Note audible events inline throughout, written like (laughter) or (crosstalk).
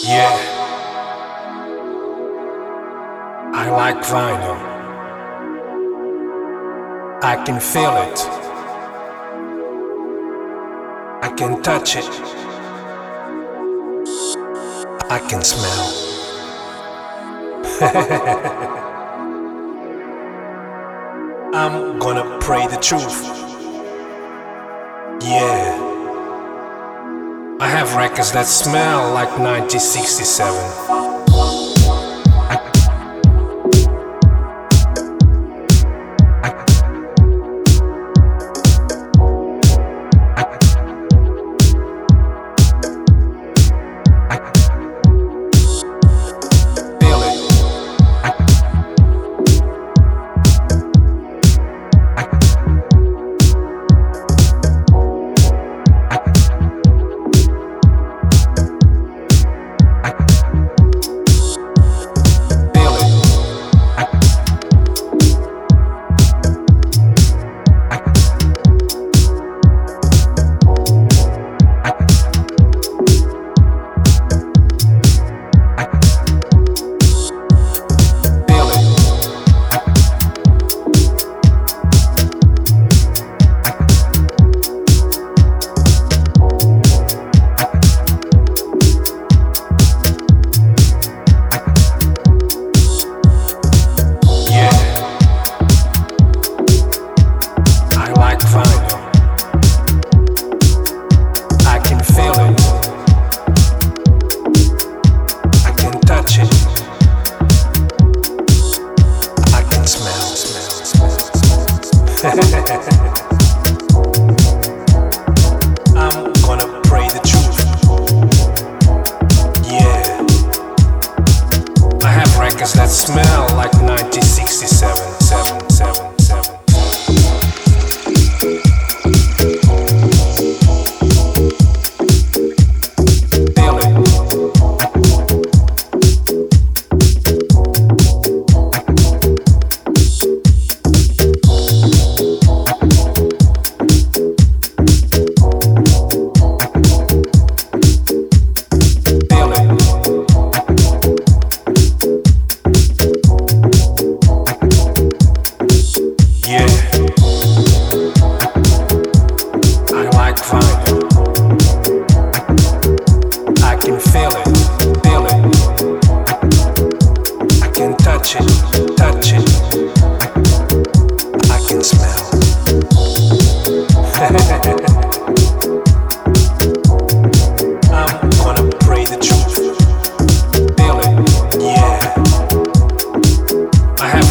Yeah. I like vinyl. I can feel it. I can touch it. I can smell. (laughs) I'm gonna pray the truth. Yeah. I have records that smell like 1967.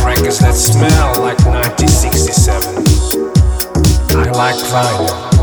records that smell like 1967. I like vinyl.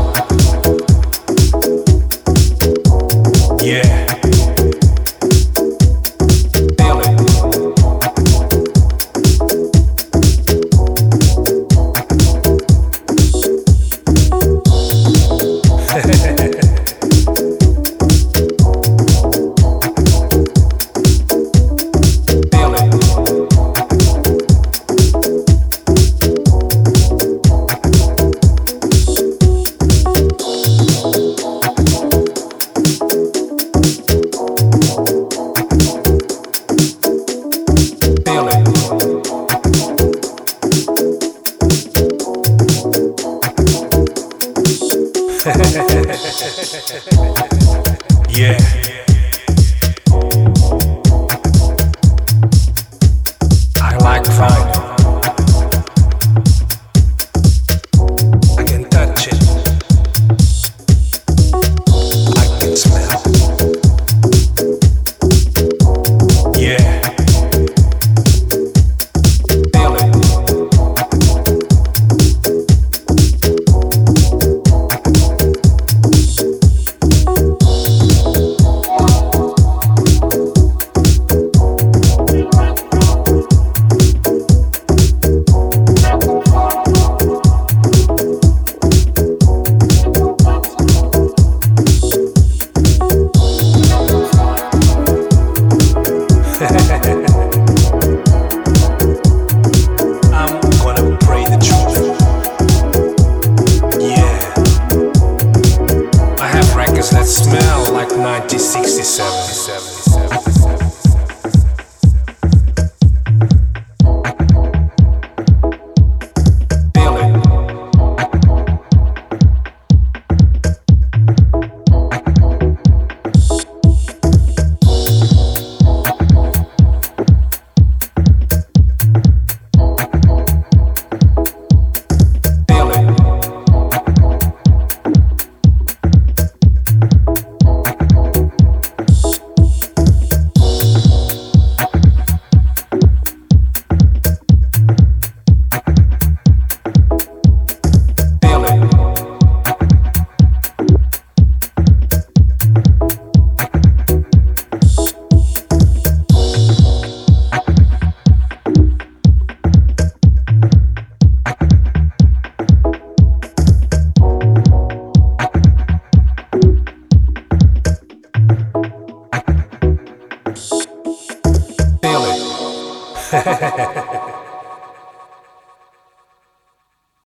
yeah. 67. 67.